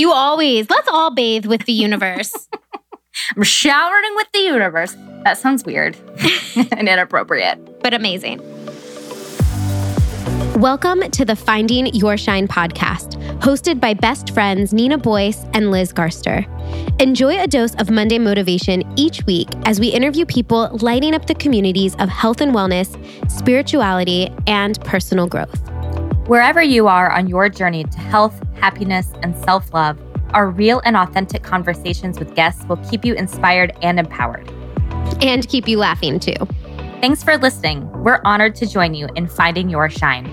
You always. Let's all bathe with the universe. I'm showering with the universe. That sounds weird and inappropriate, but amazing. Welcome to the Finding Your Shine podcast, hosted by best friends Nina Boyce and Liz Garster. Enjoy a dose of Monday motivation each week as we interview people lighting up the communities of health and wellness, spirituality, and personal growth. Wherever you are on your journey to health, happiness, and self love, our real and authentic conversations with guests will keep you inspired and empowered. And keep you laughing too. Thanks for listening. We're honored to join you in finding your shine.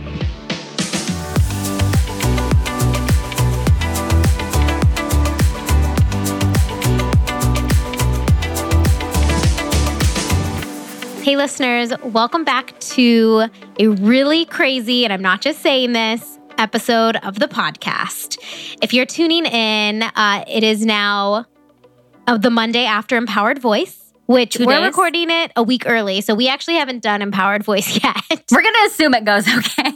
Hey, listeners, welcome back to a really crazy, and I'm not just saying this, episode of the podcast. If you're tuning in, uh, it is now uh, the Monday after Empowered Voice which we we're days. recording it a week early. So we actually haven't done empowered voice yet. We're going to assume it goes okay.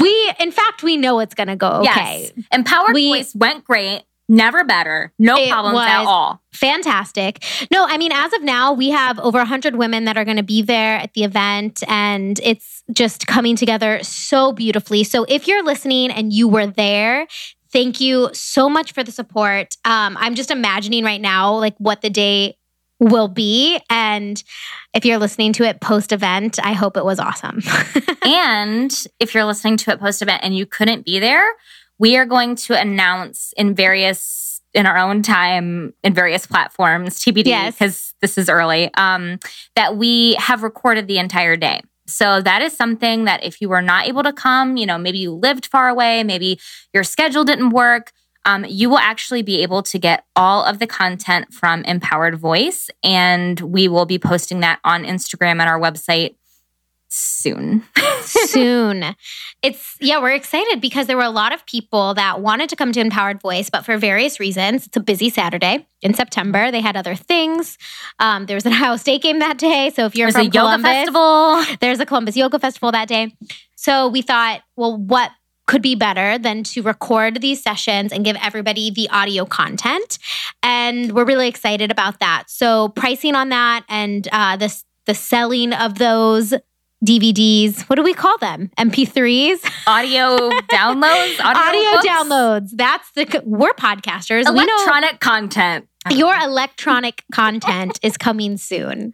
we, in fact, we know it's going to go okay. Yes. Empowered we, voice went great. Never better. No problems at all. Fantastic. No, I mean, as of now, we have over 100 women that are going to be there at the event, and it's just coming together so beautifully. So if you're listening and you were there, thank you so much for the support. Um, I'm just imagining right now, like what the day will be. And if you're listening to it post event, I hope it was awesome. and if you're listening to it post event and you couldn't be there, we are going to announce in various in our own time in various platforms tbd because yes. this is early um, that we have recorded the entire day so that is something that if you were not able to come you know maybe you lived far away maybe your schedule didn't work um, you will actually be able to get all of the content from Empowered Voice, and we will be posting that on Instagram and our website soon. soon. It's, yeah, we're excited because there were a lot of people that wanted to come to Empowered Voice, but for various reasons, it's a busy Saturday in September. They had other things. Um, there was an Ohio State game that day. So if you're there's from a Columbus, yoga festival. there's a Columbus Yoga Festival that day. So we thought, well, what could be better than to record these sessions and give everybody the audio content. And we're really excited about that. So pricing on that and uh, the the selling of those DVDs. What do we call them? MP3s? Audio downloads? Audio, audio downloads. That's the we're podcasters. Electronic we know, content. Your electronic content is coming soon.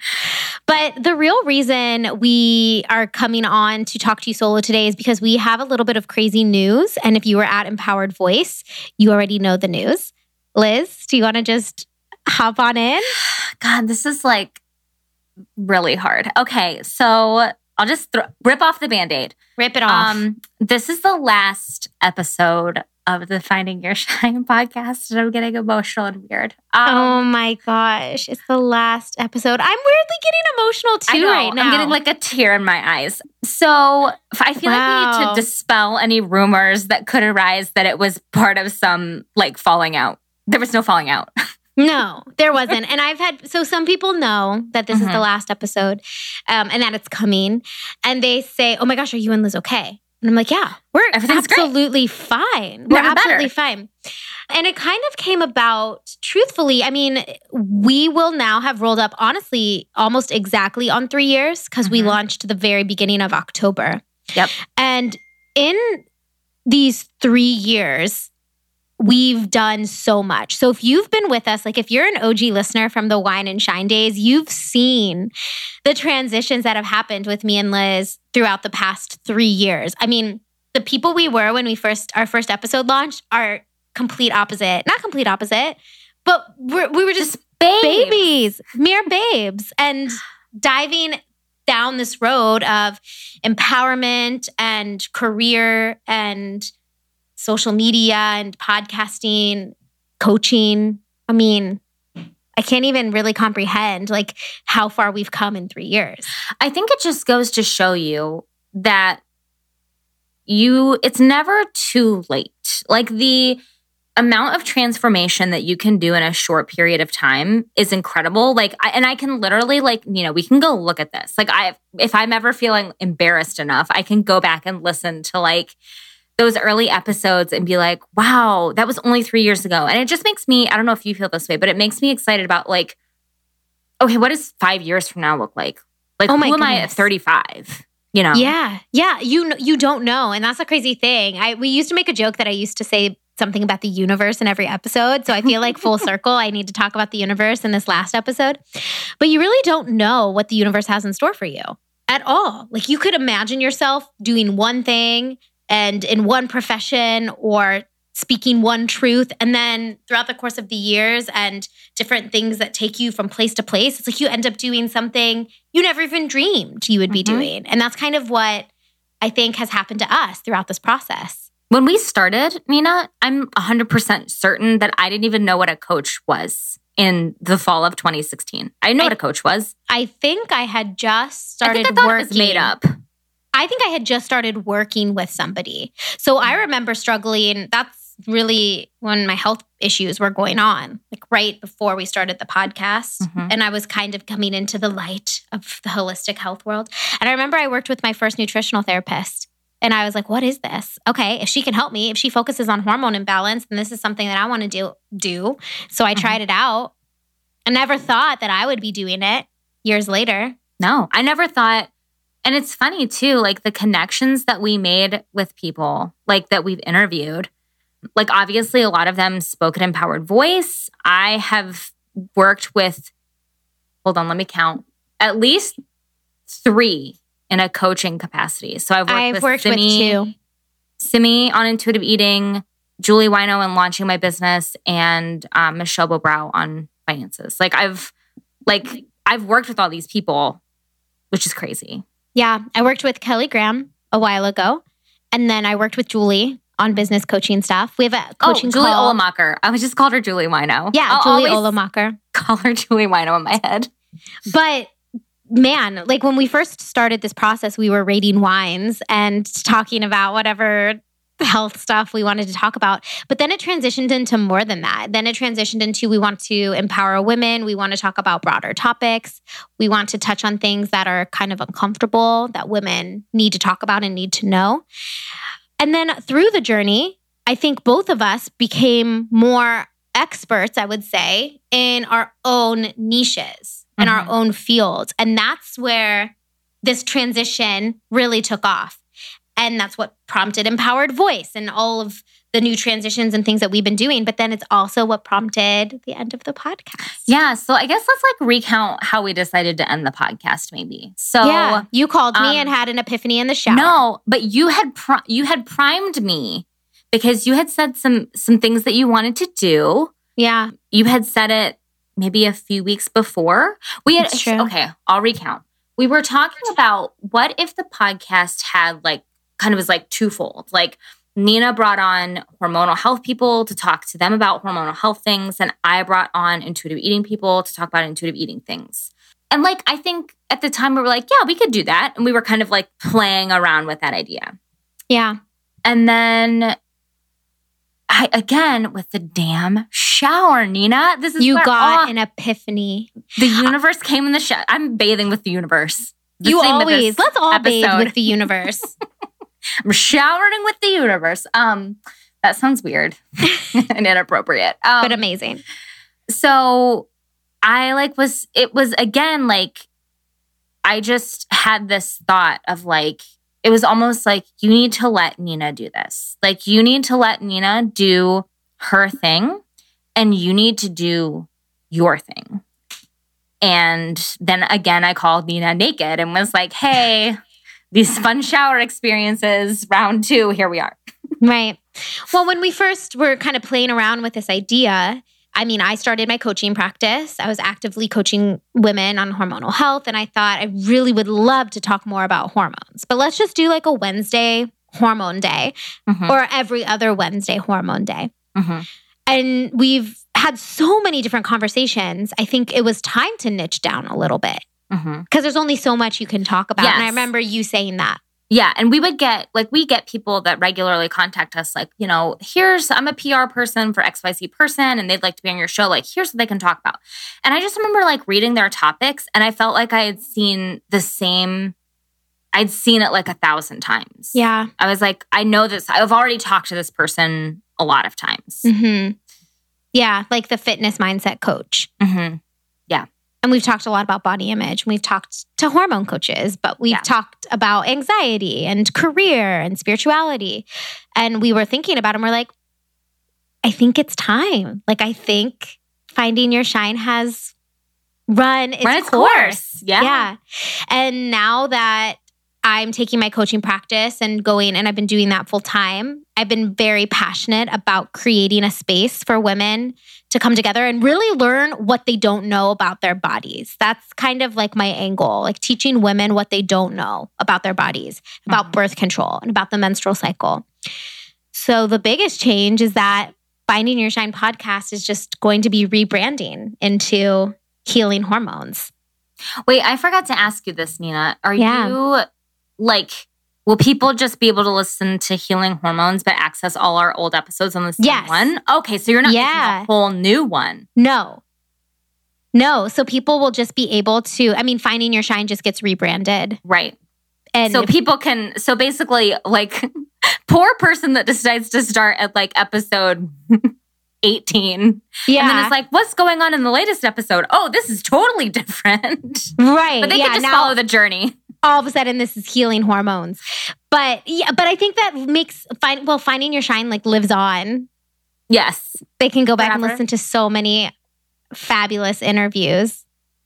But the real reason we are coming on to talk to you solo today is because we have a little bit of crazy news. And if you were at Empowered Voice, you already know the news. Liz, do you want to just hop on in? God, this is like really hard. Okay, so I'll just rip off the band aid. Rip it off. Um, this is the last episode of the Finding Your Shine podcast, and I'm getting emotional and weird. Um, oh my gosh, it's the last episode. I'm weirdly getting emotional too right now. I'm getting like a tear in my eyes. So I feel wow. like we need to dispel any rumors that could arise that it was part of some like falling out. There was no falling out. No, there wasn't. And I've had, so some people know that this mm-hmm. is the mm-hmm. last episode um, and that it's coming. And they say, oh my gosh, are you and Liz okay? And I'm like, yeah, we're absolutely great. fine. We're Never absolutely better. fine. And it kind of came about truthfully. I mean, we will now have rolled up, honestly, almost exactly on three years because mm-hmm. we launched the very beginning of October. Yep. And in these three years, we've done so much. So if you've been with us, like if you're an OG listener from the Wine and Shine days, you've seen the transitions that have happened with me and Liz throughout the past three years. I mean, the people we were when we first our first episode launched are complete opposite. Not complete opposite, but we're, we were just babes. babies, mere babes, and diving down this road of empowerment and career and social media and podcasting, coaching. I mean, I can't even really comprehend like how far we've come in 3 years. I think it just goes to show you that you it's never too late. Like the amount of transformation that you can do in a short period of time is incredible. Like, I, and I can literally, like, you know, we can go look at this. Like, I, if I'm ever feeling embarrassed enough, I can go back and listen to like those early episodes and be like, wow, that was only three years ago. And it just makes me, I don't know if you feel this way, but it makes me excited about like, okay, what does five years from now look like? Like, oh my who am. I at 35? You know? Yeah. Yeah. You, you don't know. And that's a crazy thing. I, we used to make a joke that I used to say something about the universe in every episode. So I feel like full circle, I need to talk about the universe in this last episode. But you really don't know what the universe has in store for you at all. Like you could imagine yourself doing one thing and in one profession or speaking one truth. And then throughout the course of the years and different things that take you from place to place, it's like you end up doing something you never even dreamed you would be mm-hmm. doing. And that's kind of what I think has happened to us throughout this process. When we started, Nina, I'm 100% certain that I didn't even know what a coach was in the fall of 2016. I know I, what a coach was. I think I had just started I I working. made up. I think I had just started working with somebody. So I remember struggling. That's really when my health issues were going on, like right before we started the podcast. Mm-hmm. And I was kind of coming into the light of the holistic health world. And I remember I worked with my first nutritional therapist. And I was like, what is this? Okay, if she can help me, if she focuses on hormone imbalance, then this is something that I want to do do. So I mm-hmm. tried it out. I never thought that I would be doing it years later. No, I never thought and it's funny too, like the connections that we made with people, like that we've interviewed. Like, obviously, a lot of them spoke an empowered voice. I have worked with, hold on, let me count, at least three in a coaching capacity. So I've worked, I've with, worked Simi, with two. Simi on intuitive eating, Julie Wino on launching my business, and um, Michelle Bobrow on finances. Like I've like I've worked with all these people, which is crazy. Yeah, I worked with Kelly Graham a while ago, and then I worked with Julie on business coaching stuff. We have a oh, coaching oh, Julie call. Olamacher. I was just called her Julie Wino. Yeah, I'll Julie Olamacher. Call her Julie Wino in my head. But man, like when we first started this process, we were rating wines and talking about whatever health stuff we wanted to talk about. But then it transitioned into more than that. Then it transitioned into we want to empower women. We want to talk about broader topics. We want to touch on things that are kind of uncomfortable that women need to talk about and need to know. And then through the journey, I think both of us became more experts, I would say, in our own niches, in mm-hmm. our own fields. And that's where this transition really took off. And that's what prompted Empowered Voice and all of the new transitions and things that we've been doing. But then it's also what prompted the end of the podcast. Yeah. So I guess let's like recount how we decided to end the podcast, maybe. So yeah, you called me um, and had an epiphany in the shower. No, but you had pri- you had primed me because you had said some some things that you wanted to do. Yeah. You had said it maybe a few weeks before. We had okay, I'll recount. We were talking about what if the podcast had like kind of was like twofold. Like Nina brought on hormonal health people to talk to them about hormonal health things, and I brought on intuitive eating people to talk about intuitive eating things. And like, I think at the time we were like, yeah, we could do that. And we were kind of like playing around with that idea. Yeah. And then I, again, with the damn shower, Nina, this is you got an epiphany. The universe came in the shower. I'm bathing with the universe. The you always let's all episode. bathe with the universe. I'm showering with the universe. Um, that sounds weird and inappropriate. Um, but amazing. So I like was it was again like I just had this thought of like it was almost like you need to let Nina do this. Like you need to let Nina do her thing and you need to do your thing. And then again I called Nina naked and was like, "Hey, these fun shower experiences. Round two, here we are. right. Well, when we first were kind of playing around with this idea, I mean, I started my coaching practice. I was actively coaching women on hormonal health. And I thought I really would love to talk more about hormones. But let's just do like a Wednesday hormone day mm-hmm. or every other Wednesday hormone day. Mm-hmm. And we've had so many different conversations. I think it was time to niche down a little bit because mm-hmm. there's only so much you can talk about. Yes. And I remember you saying that. Yeah. And we would get, like, we get people that regularly contact us, like, you know, here's, I'm a PR person for XYZ person, and they'd like to be on your show. Like, here's what they can talk about. And I just remember, like, reading their topics, and I felt like I had seen the same I'd seen it like a thousand times. Yeah. I was like, I know this. I've already talked to this person a lot of times. Mm-hmm. Yeah, like the fitness mindset coach. Mm-hmm. And we've talked a lot about body image. We've talked to hormone coaches, but we've Yeah. talked about anxiety and career and spirituality. And we were thinking about them. We're like, I think it's time. Like, I think finding your shine has run its, Run its course. course. Yeah. Yeah. And now that I'm taking my coaching practice and going, and I've been doing that full time, I've been very passionate about creating a space for women to come together and really learn what they don't know about their bodies. That's kind of like my angle, like teaching women what they don't know about their bodies, about Mhm. birth control, and about the menstrual cycle. So the biggest change is that Finding Your Shine podcast is just going to be rebranding into healing hormones. Wait, I forgot to ask you this, Nina. Are Yeah. you like, will people just be able to listen to Healing Hormones but access all our old episodes on the same Yes. one? Okay, so you're not making Yeah. a whole new one. No. No. So people will just be able to, I mean, Finding Your Shine just gets rebranded. Right. And so people can, so basically, like, poor person that decides to start at like episode 18. yeah. And then it's like, what's going on in the latest episode? Oh, this is totally different. right. But they yeah. can just now, follow the journey. All of a sudden this is healing hormones. But yeah, but I think that makes find well, Finding Your Shine like lives on. Yes. They can go back and listen to so many fabulous interviews.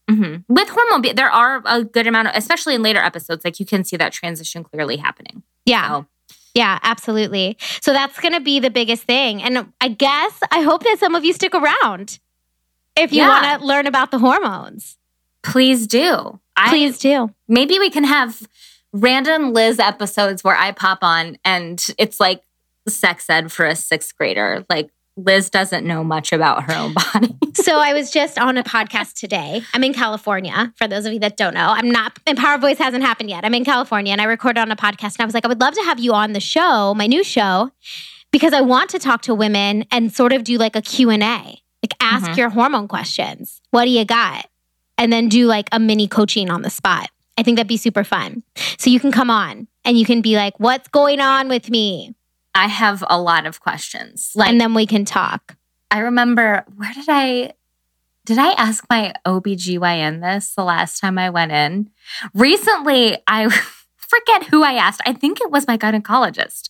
hmm With hormone, there are a good amount of, especially in later episodes, like you can see that transition clearly happening. Yeah. So, Yeah, absolutely. So that's going to be the biggest thing. And I guess I hope that some of you stick around if you Yeah. want to learn about the hormones. please do. I, Please do. maybe we can have random Liz episodes where I pop on and it's like sex ed for a sixth grader. Like Liz doesn't know much about her own body. So I was just on a podcast today. I'm in California. For those of you that don't know, I'm not. Empower Voice hasn't happened yet. I'm in California, and I recorded on a podcast. And I was like, I would love to have you on the show, my new show, because I want to talk to women and sort of do like a Q and A, like ask Mhm. your hormone questions. What do you got? And then do like a mini coaching on the spot. I think that'd be super fun. So you can come on and you can be like, "What's going on with me?" I have a lot of questions. Like and then we can talk. I remember where did I did I ask my OBGYN this the last time I went in? Recently, I forget who I asked. I think it was my gynecologist.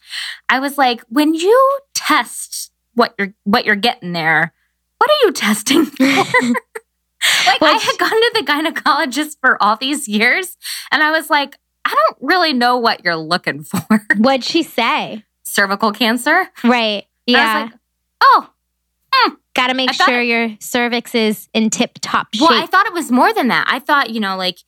I was like, "When you test what you're what you're getting there, what are you testing for?" like I had gone to the gynecologist for all these years and I was like, "I don't really know what you're looking for." What'd she say? Cervical cancer? Right. I Yeah. was like, "Oh, hmm. Got to make I sure your cervix is in tip top shape. Well, I thought it was more than that. I thought, you know, like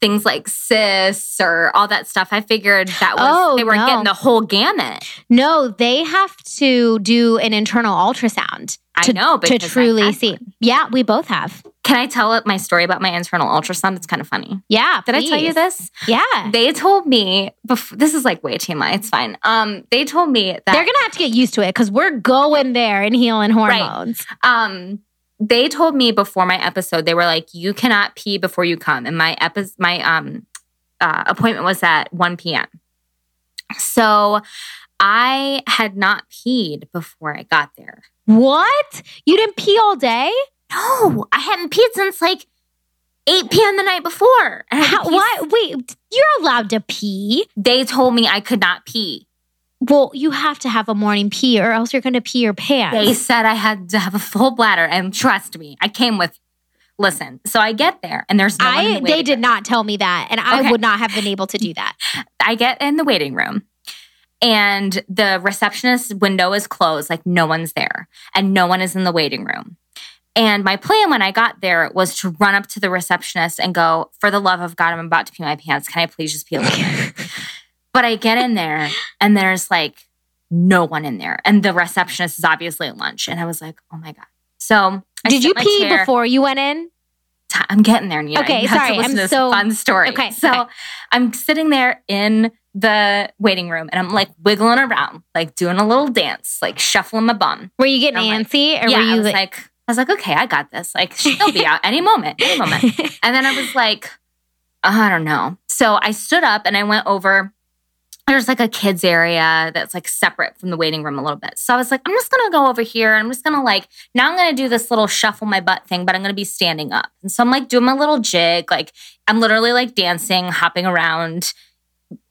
things like cysts or all that stuff. I figured that was Oh, they were no. getting the whole gamut. no, they have to do an internal ultrasound I to, know, to I truly see. Yeah, we both have. Can I tell my story about my internal ultrasound? It's kind of funny. Yeah. Did I tell you this? Yeah. They told me before, this is like way too much. It's fine. Um, they told me that They're going to have to get used to it because we're going there and healing hormones. um they told me before my episode they were like you cannot pee before you come and my epi- my um uh, appointment was at 1 p.m so i had not peed before i got there What? You didn't pee all day? No i hadn't peed since like 8 p.m the night before And I had to How, why? Wait, you're allowed to pee. they told me i could not pee Well, you have to have a morning pee or else you're going to pee your pants. they said i had to have a full bladder and trust me i came with listen so i get there and there's no I the they did room. not tell me that and I Okay. would not have been able to do that. I get in the waiting room and the receptionist window is closed, like no one's there and no one is in the waiting room. And my plan when I got there was to run up to the receptionist and go, For the love of God, I'm about to pee my pants. Can I please just pee a little? But I get in there and there's like no one in there. And the receptionist is obviously at lunch. And I was like, Oh my God. So I Did you pee chair. before you went in? I'm getting there, Nina. Okay, You have to sorry, I'm this so- fun story. Okay, so okay. I'm sitting there in the waiting room and I'm like wiggling around, like doing a little dance, like shuffling my bum. Were you getting I'm like- or yeah, were you I was like, I was like, okay, I got this. Like she'll be out any moment, any moment. And then I was like, I don't know. So I stood up and I went over. There's like a kids area that's like separate from the waiting room a little bit. So I was like, I'm just gonna go over here. I'm just gonna like, now I'm gonna do this little shuffle my butt thing, but I'm gonna be standing up. And so I'm like doing my little jig. Like I'm literally like dancing, hopping around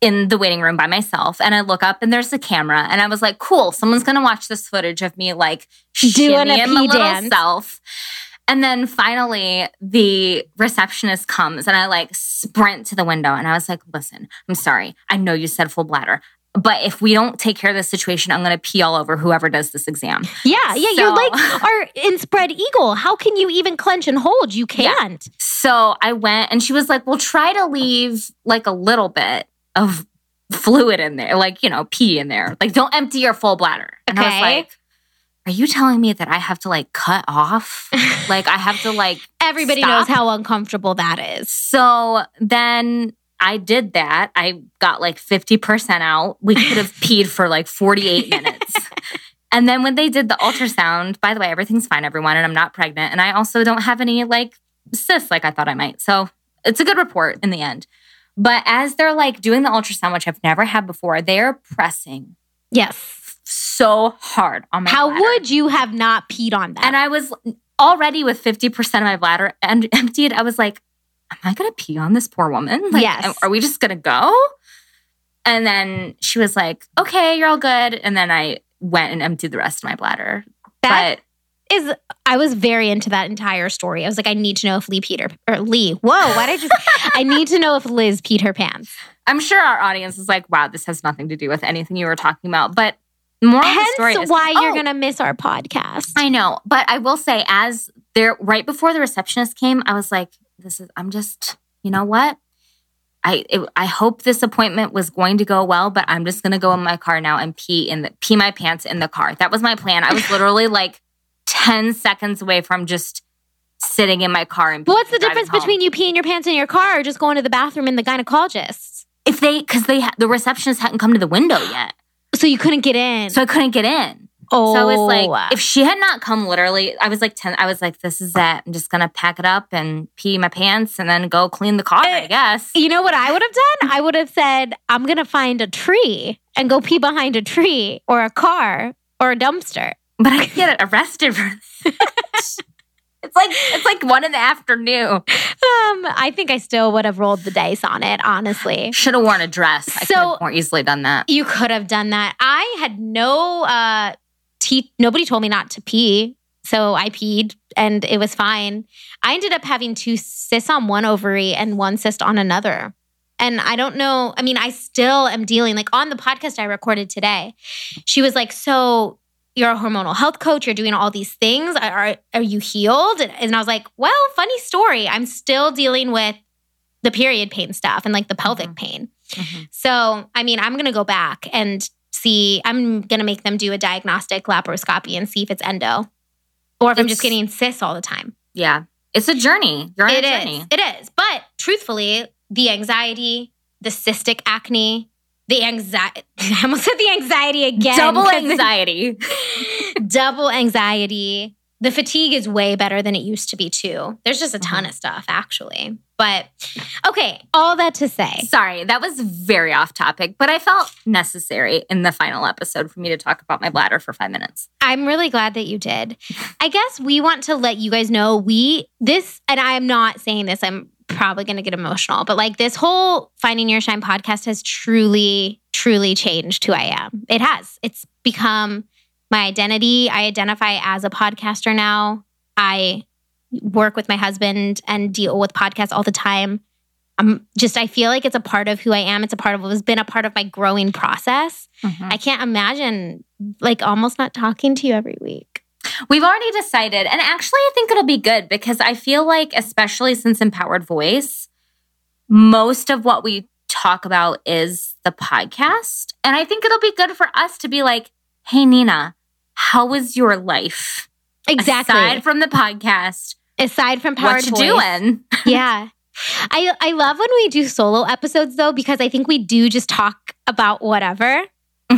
in the waiting room by myself and I look up and there's the camera and I was like, cool, someone's gonna watch this footage of me like doing a pee dance. self. And then finally the receptionist comes and I like sprint to the window and I was like, listen, I'm sorry. I know you said full bladder. But if we don't take care of this situation, I'm going to pee all over whoever does this exam. Yeah, yeah. So, you're like are in spread eagle. How can you even clench and hold? You can't. Yeah. So I went and she was like, well, try to leave like a little bit of fluid in there, like, you know, pee in there. Like, don't empty your full bladder. And okay. I was like, are you telling me that I have to like cut off? like, I have to like. Everybody stop? knows how uncomfortable that is. So then I did that. I got like 50% out. We could have peed for like 48 minutes. and then when they did the ultrasound, by the way, everything's fine, everyone, and I'm not pregnant. And I also don't have any like cysts like I thought I might. So it's a good report in the end. But as they're like doing the ultrasound, which I've never had before, they're pressing. Yes. So hard on my How bladder. would you have not peed on that? And I was already with 50% of my bladder emptied. I was like, am I going to pee on this poor woman? Like, yes. Are we just going to go? And then she was like, okay, you're all good. And then I went and emptied the rest of my bladder. That but is I was very into that entire story. I was like, I need to know if Lee Peter or Lee. Whoa, why did I just? I need to know if Liz peed her pants. I'm sure our audience is like, wow, this has nothing to do with anything you were talking about. But more Hence the story is, why oh, you're gonna miss our podcast. I know, but I will say, as there right before the receptionist came, I was like, this is. I'm just, you know what? I it, I hope this appointment was going to go well, but I'm just gonna go in my car now and pee in the pee my pants in the car. That was my plan. I was literally like 10 seconds away from just sitting in my car and what's the difference home. between you peeing your pants in your car or just going to the bathroom in the gynecologist if they because they the receptionist hadn't come to the window yet. So you couldn't get in? So i couldn't get in. Oh so i was like if she had not come literally i was like 10 i was like this is it. I'm just gonna pack it up and pee my pants and then go clean the car i eh, guess. you know what i would have done? I would have said i'm gonna find a tree and go pee behind a tree or a car or a dumpster but I get arrested for It's like it's like one in the afternoon. Um, I think I still would have rolled the dice on it, honestly. Should have worn a dress. I so, could have more easily done that. You could have done that. I had no uh te- nobody told me not to pee. So I peed and it was fine. I ended up having two cysts on one ovary and one cyst on another. And I don't know. I mean, I still am dealing, like on the podcast I recorded today, she was like, So you're a hormonal health coach, you're doing all these things. Are, are you healed? And I was like, well, funny story. I'm still dealing with the period pain stuff and like the pelvic mm-hmm. pain. Mm-hmm. So, I mean, I'm going to go back and see, I'm going to make them do a diagnostic laparoscopy and see if it's endo or if it's, I'm just getting cysts all the time. Yeah. It's a journey. You're on it a journey. Is. It is. But truthfully, the anxiety, the cystic acne, the anxiety. I almost said the anxiety again. Double anxiety. double anxiety. The fatigue is way better than it used to be too. There's just a ton mm-hmm. of stuff actually. But okay, all that to say. Sorry, that was very off topic, but I felt necessary in the final episode for me to talk about my bladder for 5 minutes. I'm really glad that you did. I guess we want to let you guys know we this and I am not saying this I'm probably going to get emotional, but like this whole Finding Your Shine podcast has truly, truly changed who I am. It has. It's become my identity. I identify as a podcaster now. I work with my husband and deal with podcasts all the time. I'm just, I feel like it's a part of who I am. It's a part of what has been a part of my growing process. Mm-hmm. I can't imagine like almost not talking to you every week. We've already decided. And actually, I think it'll be good because I feel like, especially since Empowered Voice, most of what we talk about is the podcast. And I think it'll be good for us to be like, hey, Nina, how was your life? Exactly. Aside from the podcast. Aside from Powered What you Voice. doing? yeah. I, I love when we do solo episodes though, because I think we do just talk about whatever.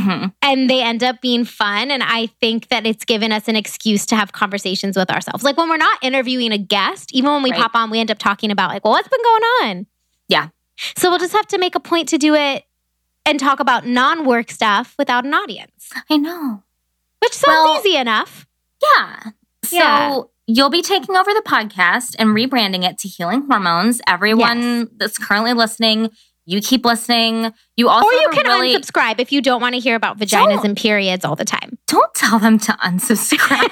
Mm-hmm. And they end up being fun. And I think that it's given us an excuse to have conversations with ourselves. Like when we're not interviewing a guest, even when we right. pop on, we end up talking about, like, well, what's been going on? Yeah. So we'll just have to make a point to do it and talk about non work stuff without an audience. I know. Which sounds well, easy enough. Yeah. So yeah. you'll be taking over the podcast and rebranding it to Healing Hormones. Everyone yes. that's currently listening, you keep listening. You also Or you can really, unsubscribe if you don't want to hear about vaginas and periods all the time. Don't tell them to unsubscribe.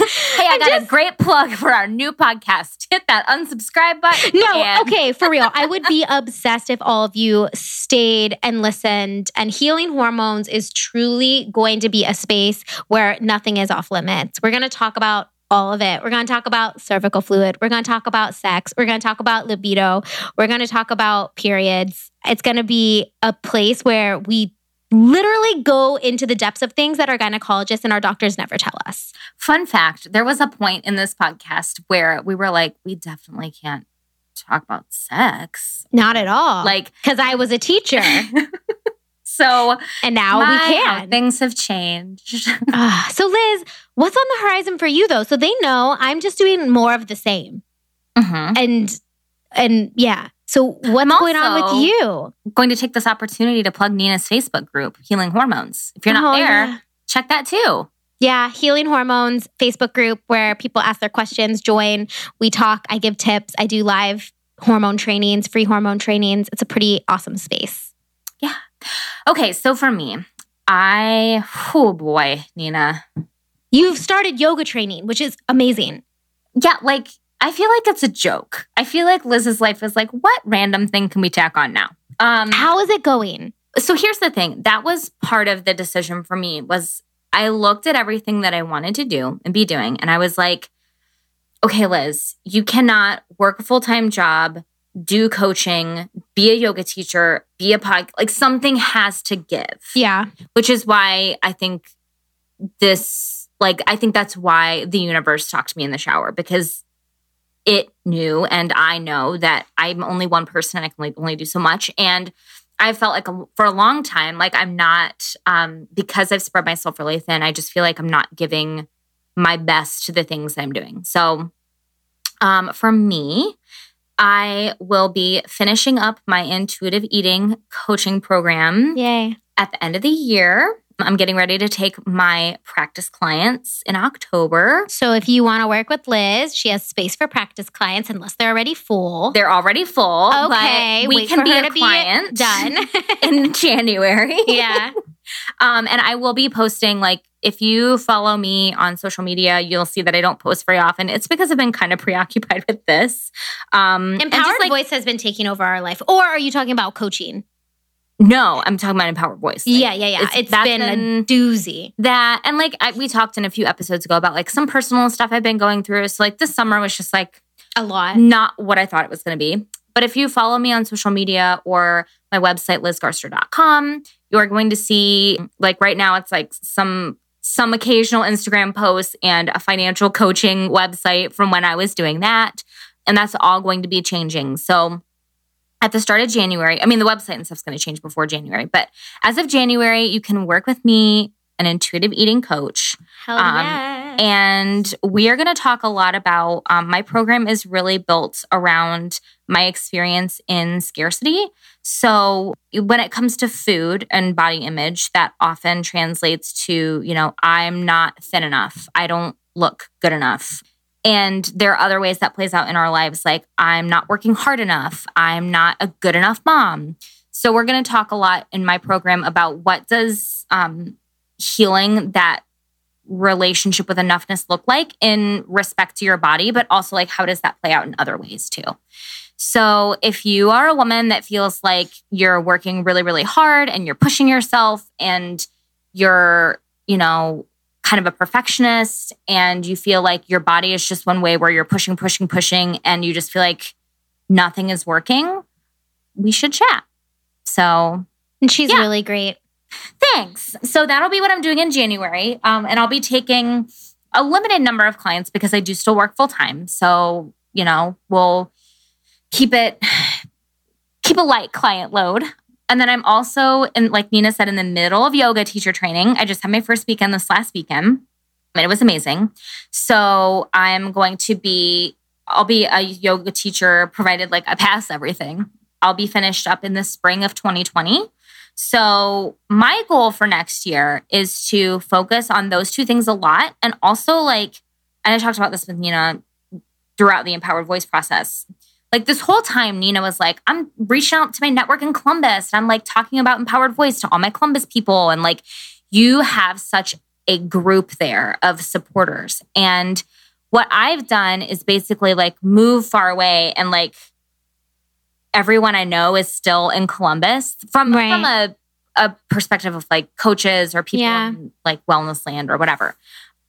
hey, I got just, a great plug for our new podcast. Hit that unsubscribe button. No, and- okay, for real. I would be obsessed if all of you stayed and listened. And healing hormones is truly going to be a space where nothing is off limits. We're going to talk about all of it. We're going to talk about cervical fluid. We're going to talk about sex. We're going to talk about libido. We're going to talk about periods. It's going to be a place where we literally go into the depths of things that our gynecologists and our doctors never tell us. Fun fact there was a point in this podcast where we were like, we definitely can't talk about sex. Not at all. Like, because I was a teacher. so, and now we can. Things have changed. uh, so, Liz, what's on the horizon for you though? So they know I'm just doing more of the same. Mm-hmm. And, and yeah. So what's going on with you? Going to take this opportunity to plug Nina's Facebook group, Healing Hormones. If you're not oh, there, yeah. check that too. Yeah, Healing Hormones Facebook group where people ask their questions, join, we talk, I give tips, I do live hormone trainings, free hormone trainings. It's a pretty awesome space. Okay, so for me, I oh boy, Nina. You've started yoga training, which is amazing. Yeah, like I feel like it's a joke. I feel like Liz's life is like, what random thing can we tack on now? Um, How is it going? So here's the thing. That was part of the decision for me was I looked at everything that I wanted to do and be doing, and I was like, okay, Liz, you cannot work a full time job, do coaching, be a yoga teacher, be a pod. Like something has to give. Yeah. Which is why I think this, like, I think that's why the universe talked to me in the shower because it knew and I know that I'm only one person and I can only, only do so much. And I felt like a, for a long time, like I'm not, um, because I've spread myself really thin, I just feel like I'm not giving my best to the things I'm doing. So um, for me, I will be finishing up my intuitive eating coaching program. Yay. At the end of the year. I'm getting ready to take my practice clients in October. So if you want to work with Liz, she has space for practice clients unless they're already full. They're already full. Okay, we can be a client done in January. Yeah. um, and I will be posting like if you follow me on social media, you'll see that I don't post very often. It's because I've been kind of preoccupied with this. Um, Empowered like, Voice has been taking over our life. Or are you talking about coaching? No, I'm talking about Empowered Voice. Like, yeah, yeah, yeah. it's, it's been, been, a doozy. That and like I, we talked in a few episodes ago about like some personal stuff I've been going through. So like this summer was just like a lot, not what I thought it was going to be. But if you follow me on social media or my website lizgarster.com, you are going to see like right now it's like some some occasional Instagram posts and a financial coaching website from when I was doing that. And that's all going to be changing. So at the start of January, I mean, the website and stuff's going to change before January, but as of January, you can work with me, an intuitive eating coach. Hell um, yes. And we are going to talk a lot about um, my program is really built around my experience in scarcity. So when it comes to food and body image, that often translates to, you know, I'm not thin enough. I don't look good enough. And there are other ways that plays out in our lives, like I'm not working hard enough, I'm not a good enough mom. So we're going to talk a lot in my program about what does um, healing that relationship with enoughness look like in respect to your body, but also like how does that play out in other ways too. So if you are a woman that feels like you're working really, really hard and you're pushing yourself and you're, you know, kind of a perfectionist and you feel like your body is just one way where you're pushing, pushing, pushing, and you just feel like nothing is working, we should chat. So, and she's yeah. really great. Thanks. So that'll be what I'm doing in January. Um, and I'll be taking a limited number of clients because I do still work full time. So, you know, we'll keep it keep a light client load. And then I'm also in, like Nina said, in the middle of yoga teacher training. I just had my first weekend this last weekend, and it was amazing. So I'm going to be, I'll be a yoga teacher provided like I pass everything. I'll be finished up in the spring of 2020. So, my goal for next year is to focus on those two things a lot. And also, like, and I talked about this with Nina throughout the empowered voice process. Like, this whole time, Nina was like, I'm reaching out to my network in Columbus. And I'm like talking about empowered voice to all my Columbus people. And like, you have such a group there of supporters. And what I've done is basically like move far away and like everyone I know is still in Columbus from right. from a a perspective of like coaches or people yeah. in like wellness land or whatever.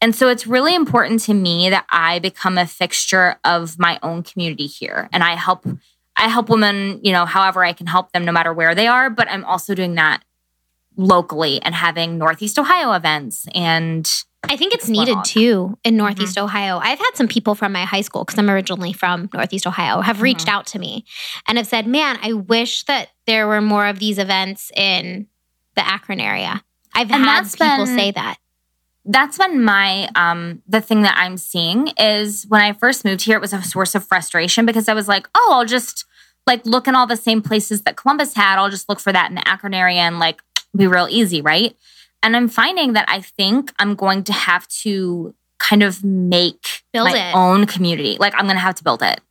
And so it's really important to me that I become a fixture of my own community here and I help I help women, you know, however I can help them no matter where they are, but I'm also doing that locally and having Northeast Ohio events and I think it's needed too in Northeast mm-hmm. Ohio. I've had some people from my high school, because I'm originally from Northeast Ohio, have reached mm-hmm. out to me and have said, Man, I wish that there were more of these events in the Akron area. I've and had people been, say that. That's been my um the thing that I'm seeing is when I first moved here, it was a source of frustration because I was like, oh, I'll just like look in all the same places that Columbus had. I'll just look for that in the Akron area and like be real easy, right? And I'm finding that I think I'm going to have to kind of make build my it. own community. Like I'm going to have to build it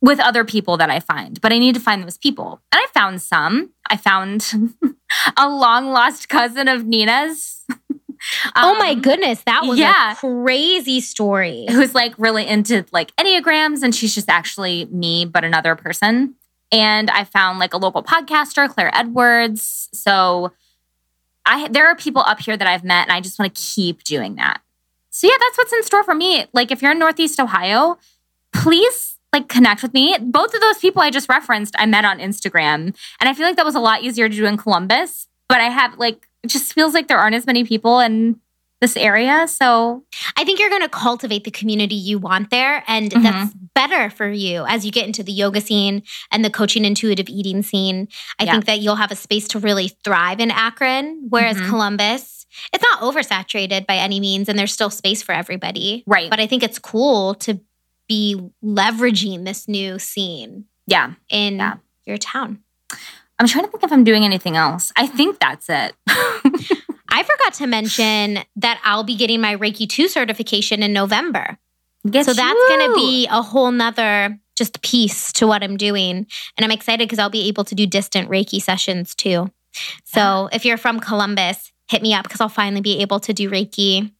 with other people that I find, but I need to find those people. And I found some. I found a long lost cousin of Nina's. Um, oh my goodness, that was yeah. a crazy story. Who's like really into like Enneagrams and she's just actually me, but another person. And I found like a local podcaster, Claire Edwards. So I there are people up here that I've met and I just want to keep doing that. So yeah, that's what's in store for me. Like if you're in Northeast Ohio, please like connect with me. Both of those people I just referenced, I met on Instagram. And I feel like that was a lot easier to do in Columbus. But I have like it just feels like there aren't as many people in this area. So I think you're going to cultivate the community you want there. And mm-hmm. that's better for you as you get into the yoga scene and the coaching intuitive eating scene. I yeah. think that you'll have a space to really thrive in Akron, whereas mm-hmm. Columbus, it's not oversaturated by any means and there's still space for everybody. Right. But I think it's cool to be leveraging this new scene. Yeah. In yeah. your town. I'm trying to think if I'm doing anything else. I think that's it. I forgot to mention that I'll be getting my Reiki 2 certification in November. Get so you. that's going to be a whole nother just piece to what I'm doing. And I'm excited because I'll be able to do distant Reiki sessions too. So if you're from Columbus, hit me up because I'll finally be able to do Reiki.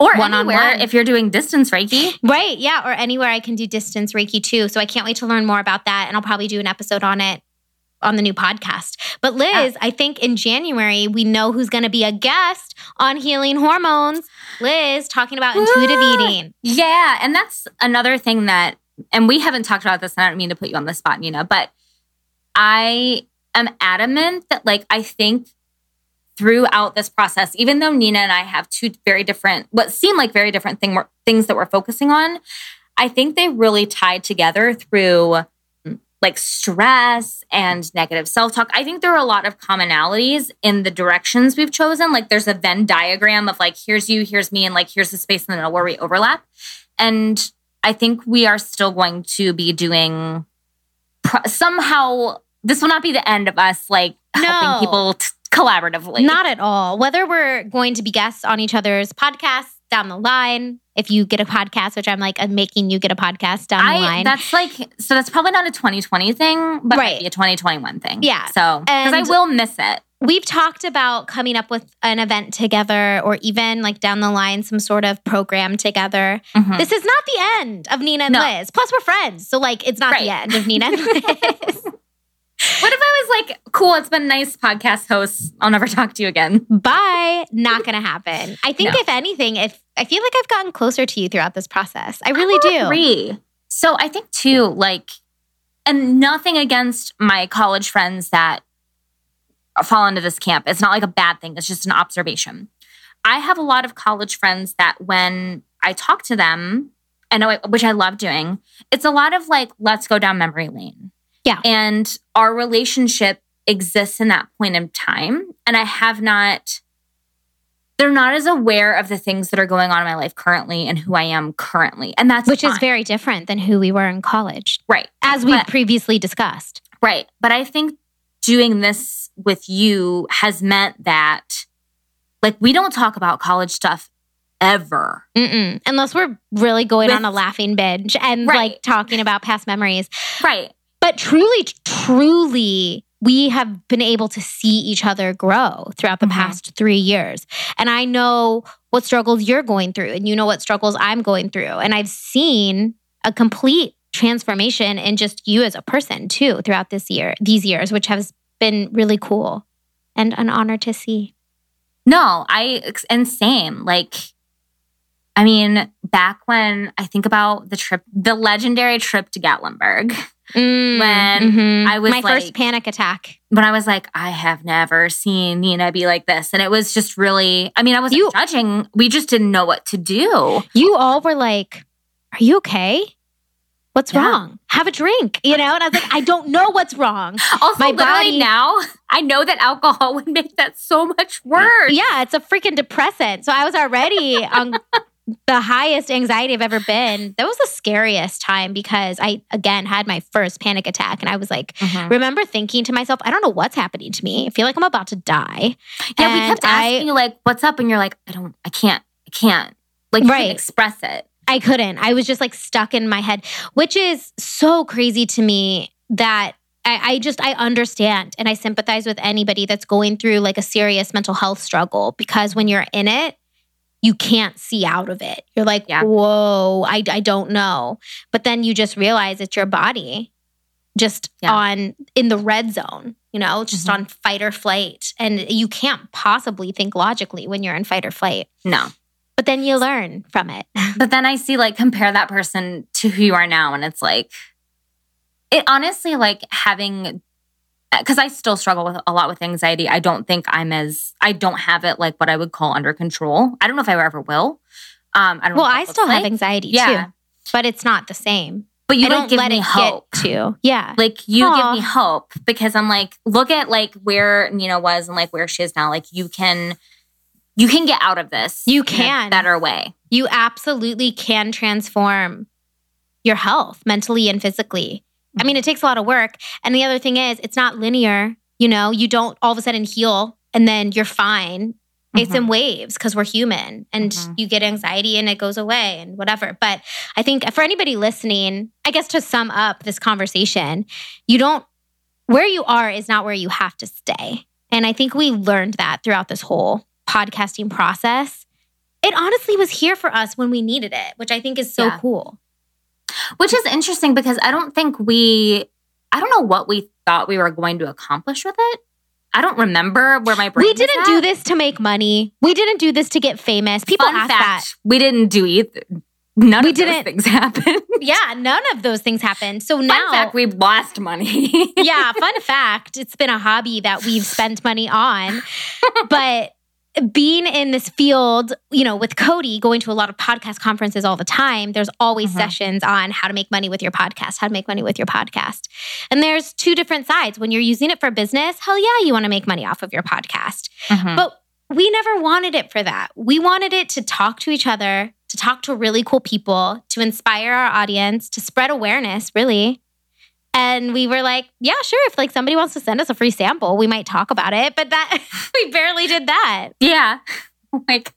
Or one anywhere on one. if you're doing distance Reiki. Right. Yeah. Or anywhere I can do distance Reiki too. So I can't wait to learn more about that. And I'll probably do an episode on it on the new podcast. But Liz, I think in January we know who's going to be a guest on Healing Hormones. Liz talking about intuitive eating. Yeah, and that's another thing that and we haven't talked about this and I don't mean to put you on the spot, Nina, but I am adamant that like I think throughout this process, even though Nina and I have two very different, what seem like very different thing, things that we're focusing on, I think they really tied together through like stress and negative self talk. I think there are a lot of commonalities in the directions we've chosen. Like there's a Venn diagram of like, here's you, here's me, and like, here's the space in the middle where we overlap. And I think we are still going to be doing somehow, this will not be the end of us like no. helping people t- collaboratively. Not at all. Whether we're going to be guests on each other's podcasts, down the line if you get a podcast, which I'm like, I'm making you get a podcast down I, the line. That's like, so that's probably not a 2020 thing, but right. maybe a 2021 thing. Yeah. So, because I will miss it. We've talked about coming up with an event together or even like down the line, some sort of program together. Mm-hmm. This is not the end of Nina and no. Liz. Plus, we're friends. So, like, it's not right. the end of Nina and Liz. What if I was like, cool, it's been nice podcast hosts. I'll never talk to you again. Bye. Not gonna happen. I think no. if anything, if I feel like I've gotten closer to you throughout this process. I really I do. Agree. So I think too, like, and nothing against my college friends that fall into this camp. It's not like a bad thing. It's just an observation. I have a lot of college friends that when I talk to them, I know which I love doing, it's a lot of like, let's go down memory lane. Yeah. And our relationship exists in that point in time. And I have not, they're not as aware of the things that are going on in my life currently and who I am currently. And that's which fine. is very different than who we were in college. Right. As we previously discussed. Right. But I think doing this with you has meant that, like, we don't talk about college stuff ever. Mm-mm. Unless we're really going with, on a laughing binge and right. like talking about past memories. Right. But truly, truly, we have been able to see each other grow throughout the mm-hmm. past three years. And I know what struggles you're going through, and you know what struggles I'm going through. And I've seen a complete transformation in just you as a person too throughout this year, these years, which has been really cool and an honor to see. No, I and same. Like, I mean, back when I think about the trip, the legendary trip to Gatlinburg, mm, when mm-hmm. I was my like, first panic attack. When I was like, I have never seen Nina be like this, and it was just really. I mean, I wasn't you, judging. We just didn't know what to do. You all were like, "Are you okay?" What's yeah. wrong? Have a drink, you know? And I was like, I don't know what's wrong. Also, my body now, I know that alcohol would make that so much worse. Yeah, it's a freaking depressant. So I was already on the highest anxiety I've ever been. That was the scariest time because I, again, had my first panic attack. And I was like, mm-hmm. remember thinking to myself, I don't know what's happening to me. I feel like I'm about to die. Yeah, and we kept asking you, like, what's up? And you're like, I don't, I can't, I can't. Like, right. express it. I couldn't. I was just like stuck in my head, which is so crazy to me that I, I, just I understand and I sympathize with anybody that's going through like a serious mental health struggle because when you're in it, you can't see out of it. You're like, yeah. whoa, I, I don't know. But then you just realize it's your body just yeah. on in the red zone, you know, just mm-hmm. on fight or flight. And you can't possibly think logically when you're in fight or flight. No. But then you learn from it. but then I see like compare that person to who you are now. And it's like, it honestly like having, because I still struggle with a lot with anxiety. I don't think I'm as, I don't have it like what I would call under control. I don't know if I ever will. Um, I don't well, I still like. have anxiety yeah. too, but it's not the same. But you I don't let it hope. get to. Yeah. Like you Aww. give me hope because I'm like, look at like where Nina was and like where she is now. Like you can, you can get out of this. You can. better way. You absolutely can transform your health mentally and physically. I mean, it takes a lot of work. And the other thing is, it's not linear. You know, you don't all of a sudden heal and then you're fine. Mm-hmm. It's in mm-hmm. waves because we're human and mm-hmm. you get anxiety and it goes away and whatever. But I think for anybody listening, I guess to sum up this conversation, you don't, where you are is not where you have to stay. And I think we learned that throughout this whole podcasting process, it honestly was here for us when we needed it, which I think is so yeah. cool. Which is interesting because I don't think we, I don't know what we thought we were going to accomplish with it. I don't remember where my brain. We didn't do this to make money. We didn't do this to get famous. People Fun ask fact, that. We didn't do either. None we of didn't, things happened. yeah, none of those things happened. So fun now, fact, we lost money. yeah, fun fact, it's been a hobby that we've spent money on, but being in this field, you know, with Cody going to a lot of podcast conferences all the time, there's always mm-hmm. sessions on how to make money with your podcast, how to make money with your podcast. And there's two different sides. When you're using it for business, hell yeah, you want to make money off of your podcast. Mm-hmm. But we never wanted it for that. We wanted it to talk to each other, to talk to really cool people, to inspire our audience, to spread awareness, really. And we were like, yeah, sure. If like somebody wants to send us a free sample, we might talk about it. But that we barely did that. Yeah. Like,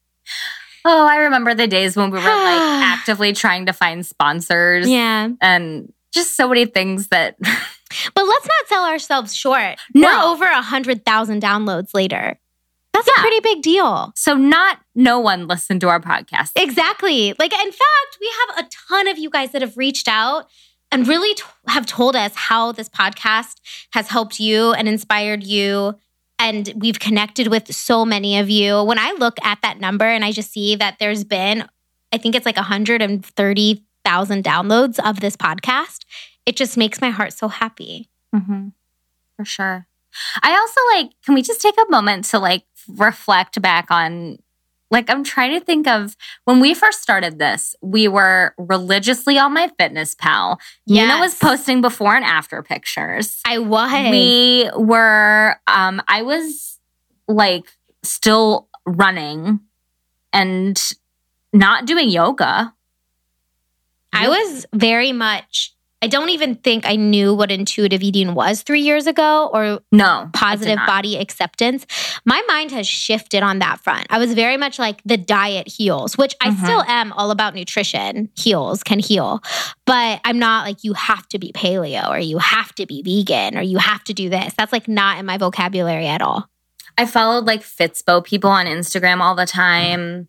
oh, I remember the days when we were like actively trying to find sponsors. Yeah. And just so many things that But let's not sell ourselves short. No. We're over a hundred thousand downloads later. That's yeah. a pretty big deal. So not no one listened to our podcast. Exactly. Like in fact, we have a ton of you guys that have reached out and really t- have told us how this podcast has helped you and inspired you. And we've connected with so many of you. When I look at that number and I just see that there's been, I think it's like 130,000 downloads of this podcast, it just makes my heart so happy. Mm-hmm. For sure. I also like, can we just take a moment to like reflect back on like I'm trying to think of when we first started this, we were religiously on MyFitnessPal. Yes. Nina was posting before and after pictures. I was. We were um I was like still running and not doing yoga. I was very much I don't even think I knew what intuitive eating was three years ago or no positive body acceptance. My mind has shifted on that front. I was very much like the diet heals, which I mm-hmm. still am all about nutrition. Heals can heal, but I'm not like you have to be paleo or you have to be vegan or you have to do this. That's like not in my vocabulary at all. I followed like Fitspo people on Instagram all the time.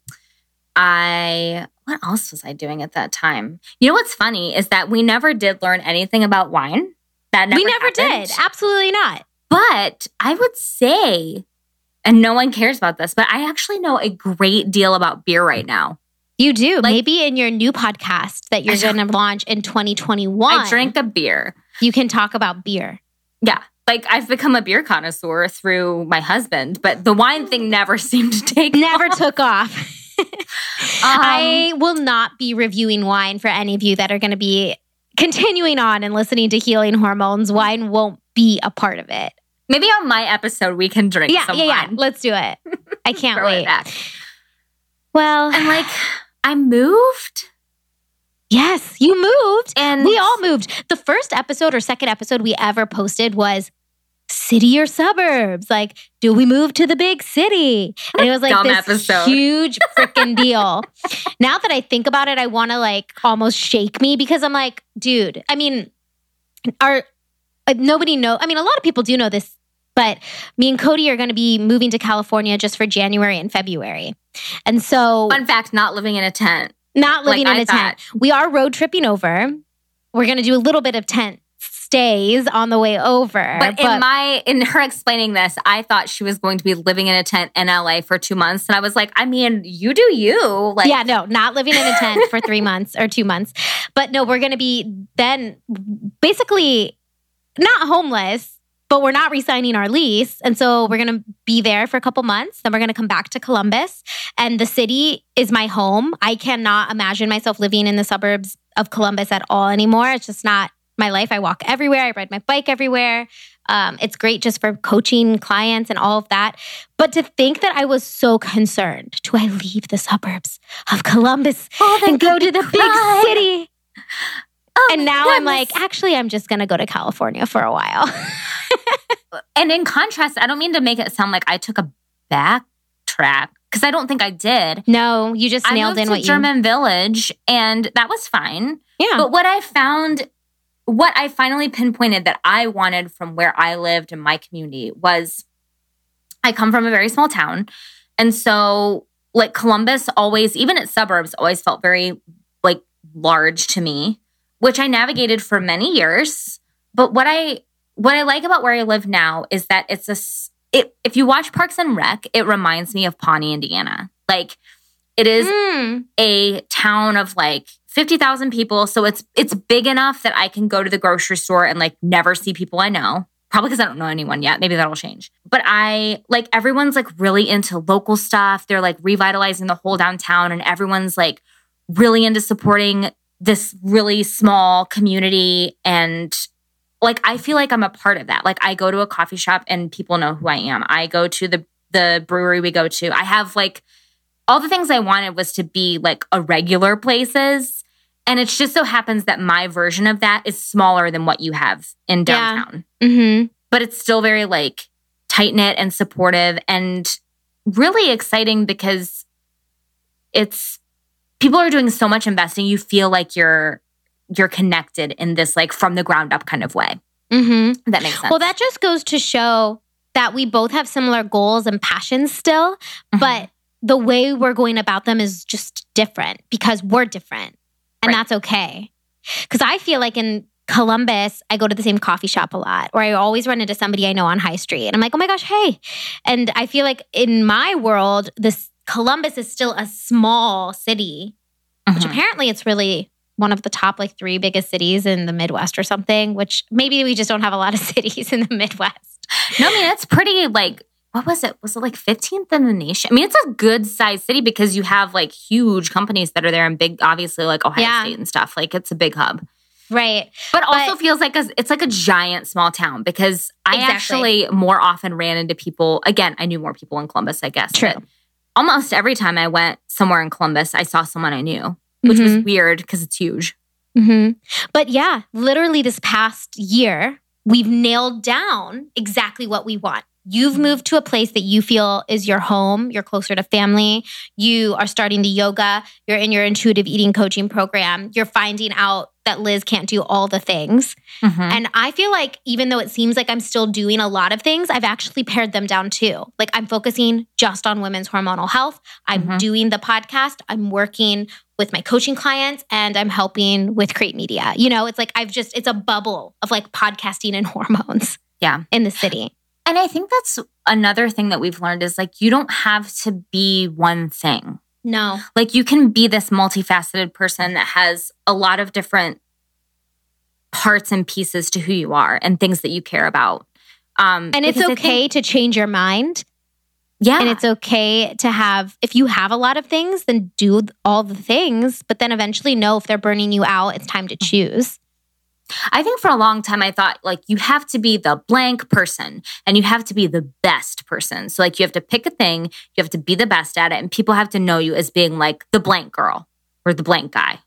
I what else was I doing at that time? You know what's funny is that we never did learn anything about wine. That never we never happened. did. Absolutely not. But I would say, and no one cares about this, but I actually know a great deal about beer right now. You do. Like, Maybe in your new podcast that you're going to launch in 2021. I drink a beer. You can talk about beer. Yeah. Like I've become a beer connoisseur through my husband, but the wine thing never seemed to take Never off. took off. Um, I will not be reviewing wine for any of you that are going to be continuing on and listening to healing hormones. Wine won't be a part of it. Maybe on my episode we can drink yeah, yeah, wine. Yeah, let's do it. I can't wait. Back. Well, I'm like, I moved. Yes, you moved. And we all moved. The first episode or second episode we ever posted was city or suburbs? Like, do we move to the big city? And it was like this episode. huge freaking deal. now that I think about it, I want to like almost shake me because I'm like, dude, I mean, our uh, nobody know. I mean, a lot of people do know this, but me and Cody are going to be moving to California just for January and February. And so, fun fact, not living in a tent. Not living like in I a thought. tent. We are road tripping over. We're going to do a little bit of tent stays on the way over. But, but, in my in her explaining this, I thought she was going to be living in a tent in LA for two months. And I was like, I mean, you do you. Like Yeah, no, not living in a tent for three months or two months. But no, we're gonna be then basically not homeless. But we're not re-signing our lease. And so we're going to be there for a couple months. Then we're going to come back to Columbus. And the city is my home. I cannot imagine myself living in the suburbs of Columbus at all anymore. It's just not my life. I walk everywhere. I ride my bike everywhere. Um, it's great just for coaching clients and all of that. But to think that I was so concerned, do I leave the suburbs of Columbus oh, and go to the big city? Oh, and now I'm like, actually, I'm just going to go to California for a while. and in contrast, I don't mean to make it sound like I took a backtrack because I don't think I did. No, you just nailed in what German Village, and that was fine. Yeah. But what I found what I finally pinpointed that I wanted from where I lived in my community was I come from a very small town. And so, like, Columbus always, even its suburbs, always felt very like large to me, which I navigated for many years. But what I, what I like about where I live now is that it's a, it, if you watch Parks and Rec, it reminds me of Pawnee, Indiana. Like, it is mm. a town of like 50,000 people. So it's it's big enough that I can go to the grocery store and like never see people I know. Probably because I don't know anyone yet. Maybe that'll change. But I like everyone's like really into local stuff. They're like revitalizing the whole downtown and everyone's like really into supporting this really small community and like I feel like I'm a part of that. Like I go to a coffee shop and people know who I am. I go to the the brewery we go to. I have like all the things I wanted was to be like a regular places and it just so happens that my version of that is smaller than what you have in downtown. Yeah. Mm-hmm. But it's still very like tight knit and supportive and really exciting because it's people are doing so much investing. You feel like you're you're connected in this like from the ground up kind of way. Mm-hmm. That makes sense. Well, that just goes to show that we both have similar goals and passions still, mm-hmm. but the way we're going about them is just different because we're different and right. that's okay. Because I feel like in Columbus, I go to the same coffee shop a lot, or I always run into somebody I know on High Street. And I'm like, oh my gosh, hey. And I feel like in my world, this Columbus is still a small city, mm-hmm. which apparently it's really one of the top like three biggest cities in the Midwest or something, which maybe we just don't have a lot of cities in the Midwest. No, I mean, it's pretty like what was it? Was it like 15th in the nation? I mean, it's a good sized city because you have like huge companies that are there and big, obviously, like Ohio yeah. State and stuff. Like it's a big hub. Right. But, but also feels like a, it's like a giant small town because I exactly. actually more often ran into people. Again, I knew more people in Columbus, I guess. True. Almost every time I went somewhere in Columbus, I saw someone I knew, which mm-hmm. was weird because it's huge. Mm-hmm. But yeah, literally this past year, we've nailed down exactly what we want. You've moved to a place that you feel is your home. You're closer to family. You are starting the yoga. You're in your intuitive eating coaching program. You're finding out that Liz can't do all the things. Mm-hmm. And I feel like even though it seems like I'm still doing a lot of things, I've actually pared them down too. Like I'm focusing just on women's hormonal health. I'm mm-hmm. doing the podcast. I'm working with my coaching clients and I'm helping with Create Media. You know, it's like I've just, it's a bubble of like podcasting and hormones. Yeah. In the city. And I think that's another thing that we've learned is like you don't have to be one thing. No. Like you can be this multifaceted person that has a lot of different parts and pieces to who you are and things that you care about. Um, and it's okay think, to change your mind. Yeah. And it's okay to have, if you have a lot of things, then do all the things, but then eventually know if they're burning you out, it's time to mm-hmm. choose. I think for a long time, I thought like you have to be the blank person and you have to be the best person. So, like, you have to pick a thing, you have to be the best at it, and people have to know you as being like the blank girl or the blank guy.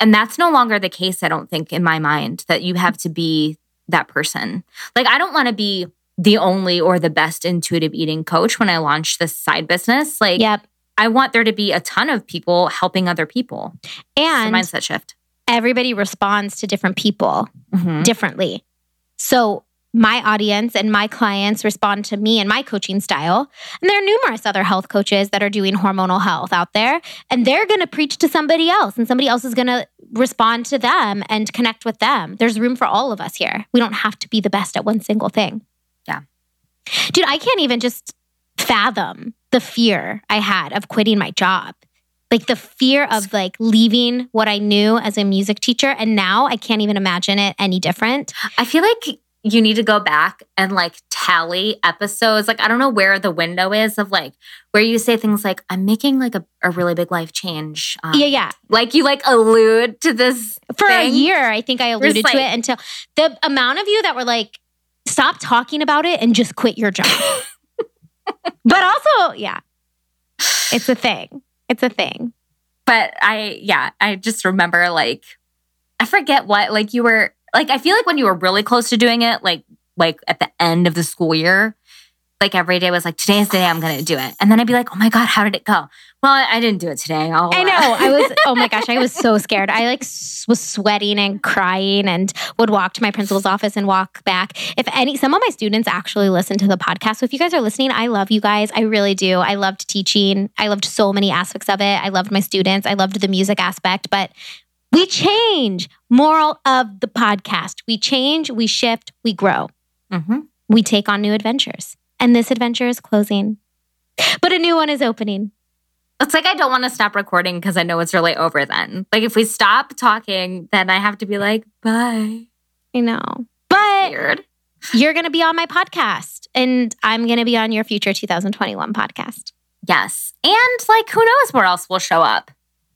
And that's no longer the case, I don't think, in my mind, that you have to be that person. Like, I don't want to be the only or the best intuitive eating coach when I launch this side business. Like, yep. I want there to be a ton of people helping other people. And mindset shift. Everybody responds to different people mm-hmm. differently. So my audience and my clients respond to me and my coaching style. And there are numerous other health coaches that are doing hormonal health out there, and they're going to preach to somebody else, and somebody else is going to respond to them and connect with them. There's room for all of us here. We don't have to be the best at one single thing. Yeah. Dude, I can't even just fathom the fear I had of quitting my job. Like the fear of like leaving what I knew as a music teacher. And now I can't even imagine it any different. I feel like you need to go back and like tally episodes. Like, I don't know where the window is of like where you say things like, I'm making like a, a really big life change. Um, yeah, yeah. Like you like allude to this for thing. a year. I think I alluded like, to it until the amount of you that were like, stop talking about it and just quit your job. but also, yeah, it's a thing. It's a thing. But I, yeah, I just remember like, I forget what, like you were, like, I feel like when you were really close to doing it, like, like at the end of the school year, like every day was like, today's the day I'm going to do it. And then I'd be like, oh my God, how did it go? Well, I didn't do it today. I'll, I know. I was, oh my gosh, I was so scared. I like was sweating and crying and would walk to my principal's office and walk back. If any, some of my students actually listen to the podcast. So if you guys are listening, I love you guys. I really do. I loved teaching. I loved so many aspects of it. I loved my students. I loved the music aspect, but we change. Moral of the podcast we change, we shift, we grow. Mm-hmm. We take on new adventures. And this adventure is closing, but a new one is opening. It's like I don't want to stop recording because I know it's really over then. Like if we stop talking, then I have to be like, bye. I know. But Weird. you're going to be on my podcast and I'm going to be on your future 2021 podcast. Yes. And like, who knows where else we'll show up.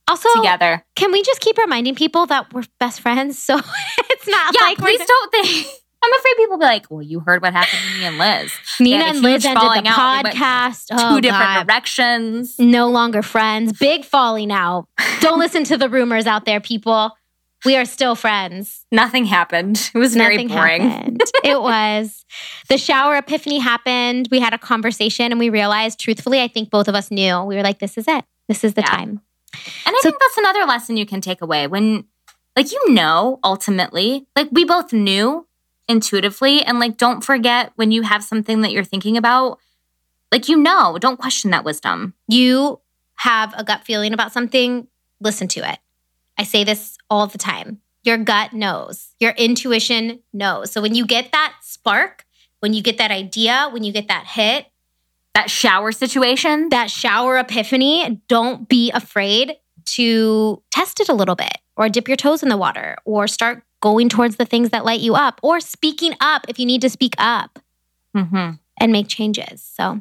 Also, together. Can we just keep reminding people that we're best friends? So it's not yeah, like. please don't think. I'm afraid people will be like, well, you heard what happened to me and Liz. Nina and Liz ended the podcast. Oh, two different God. directions. No longer friends. Big falling out. Don't listen to the rumors out there, people. We are still friends. Nothing happened. It was Nothing very boring. it was. The shower epiphany happened. We had a conversation and we realized, truthfully, I think both of us knew. We were like, this is it. This is the yeah. time. And I so, think that's another lesson you can take away when, like, you know, ultimately, like, we both knew intuitively. And like, don't forget when you have something that you're thinking about, like, you know, don't question that wisdom. You have a gut feeling about something, listen to it. I say this all the time. Your gut knows, your intuition knows. So when you get that spark, when you get that idea, when you get that hit, that shower situation, that shower epiphany, don't be afraid to test it a little bit or dip your toes in the water or start going towards the things that light you up or speaking up if you need to speak up mm-hmm. and make changes. So,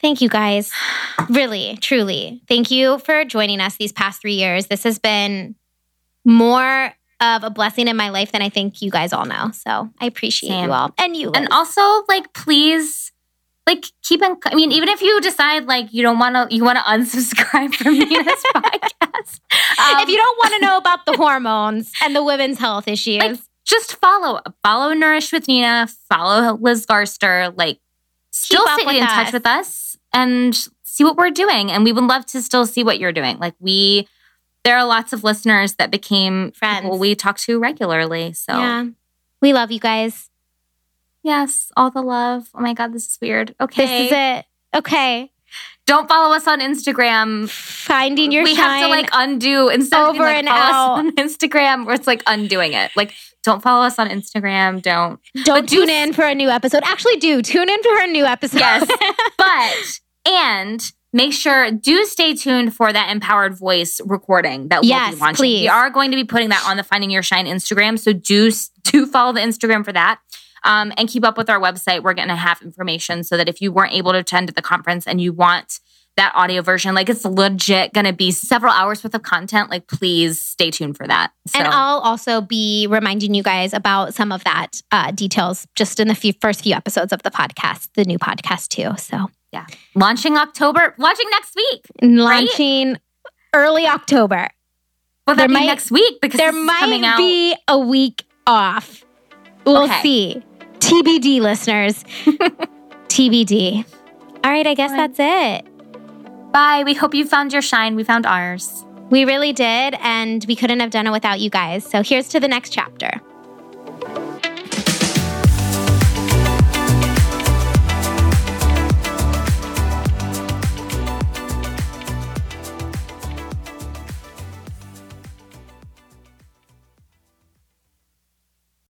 thank you guys. Really, truly. Thank you for joining us these past three years. This has been more of a blessing in my life than I think you guys all know. So, I appreciate Same. you all and you. And also, like, please like keep in I mean, even if you decide like you don't want to you want to unsubscribe from me this podcast. Um, if you don't want to know about the hormones and the women's health issues. Like, just follow follow Nourish with Nina, follow Liz Garster, like still stay in us. touch with us and see what we're doing. And we would love to still see what you're doing. Like we there are lots of listeners that became friends we talk to regularly. So yeah. We love you guys. Yes, all the love. Oh my God, this is weird. Okay. This is it. Okay. Don't follow us on Instagram. Finding your Shine. we have to like undo instead over of being, like, and out on Instagram where it's like undoing it. Like don't follow us on Instagram. Don't don't tune do, in for a new episode. Actually, do tune in for a new episode. Yes, but and make sure do stay tuned for that empowered voice recording that we'll be launching. Please. We are going to be putting that on the Finding Your Shine Instagram, so do do follow the Instagram for that. Um, and keep up with our website. We're going to have information so that if you weren't able to attend the conference and you want that audio version, like it's legit going to be several hours worth of content. Like, please stay tuned for that. So. And I'll also be reminding you guys about some of that uh, details just in the few, first few episodes of the podcast, the new podcast too. So yeah, launching October, launching next week, launching right? early October. Well, there might, next week because there might be a week off. We'll okay. see. TBD, listeners. TBD. All right, I guess that's it. Bye. We hope you found your shine. We found ours. We really did, and we couldn't have done it without you guys. So here's to the next chapter.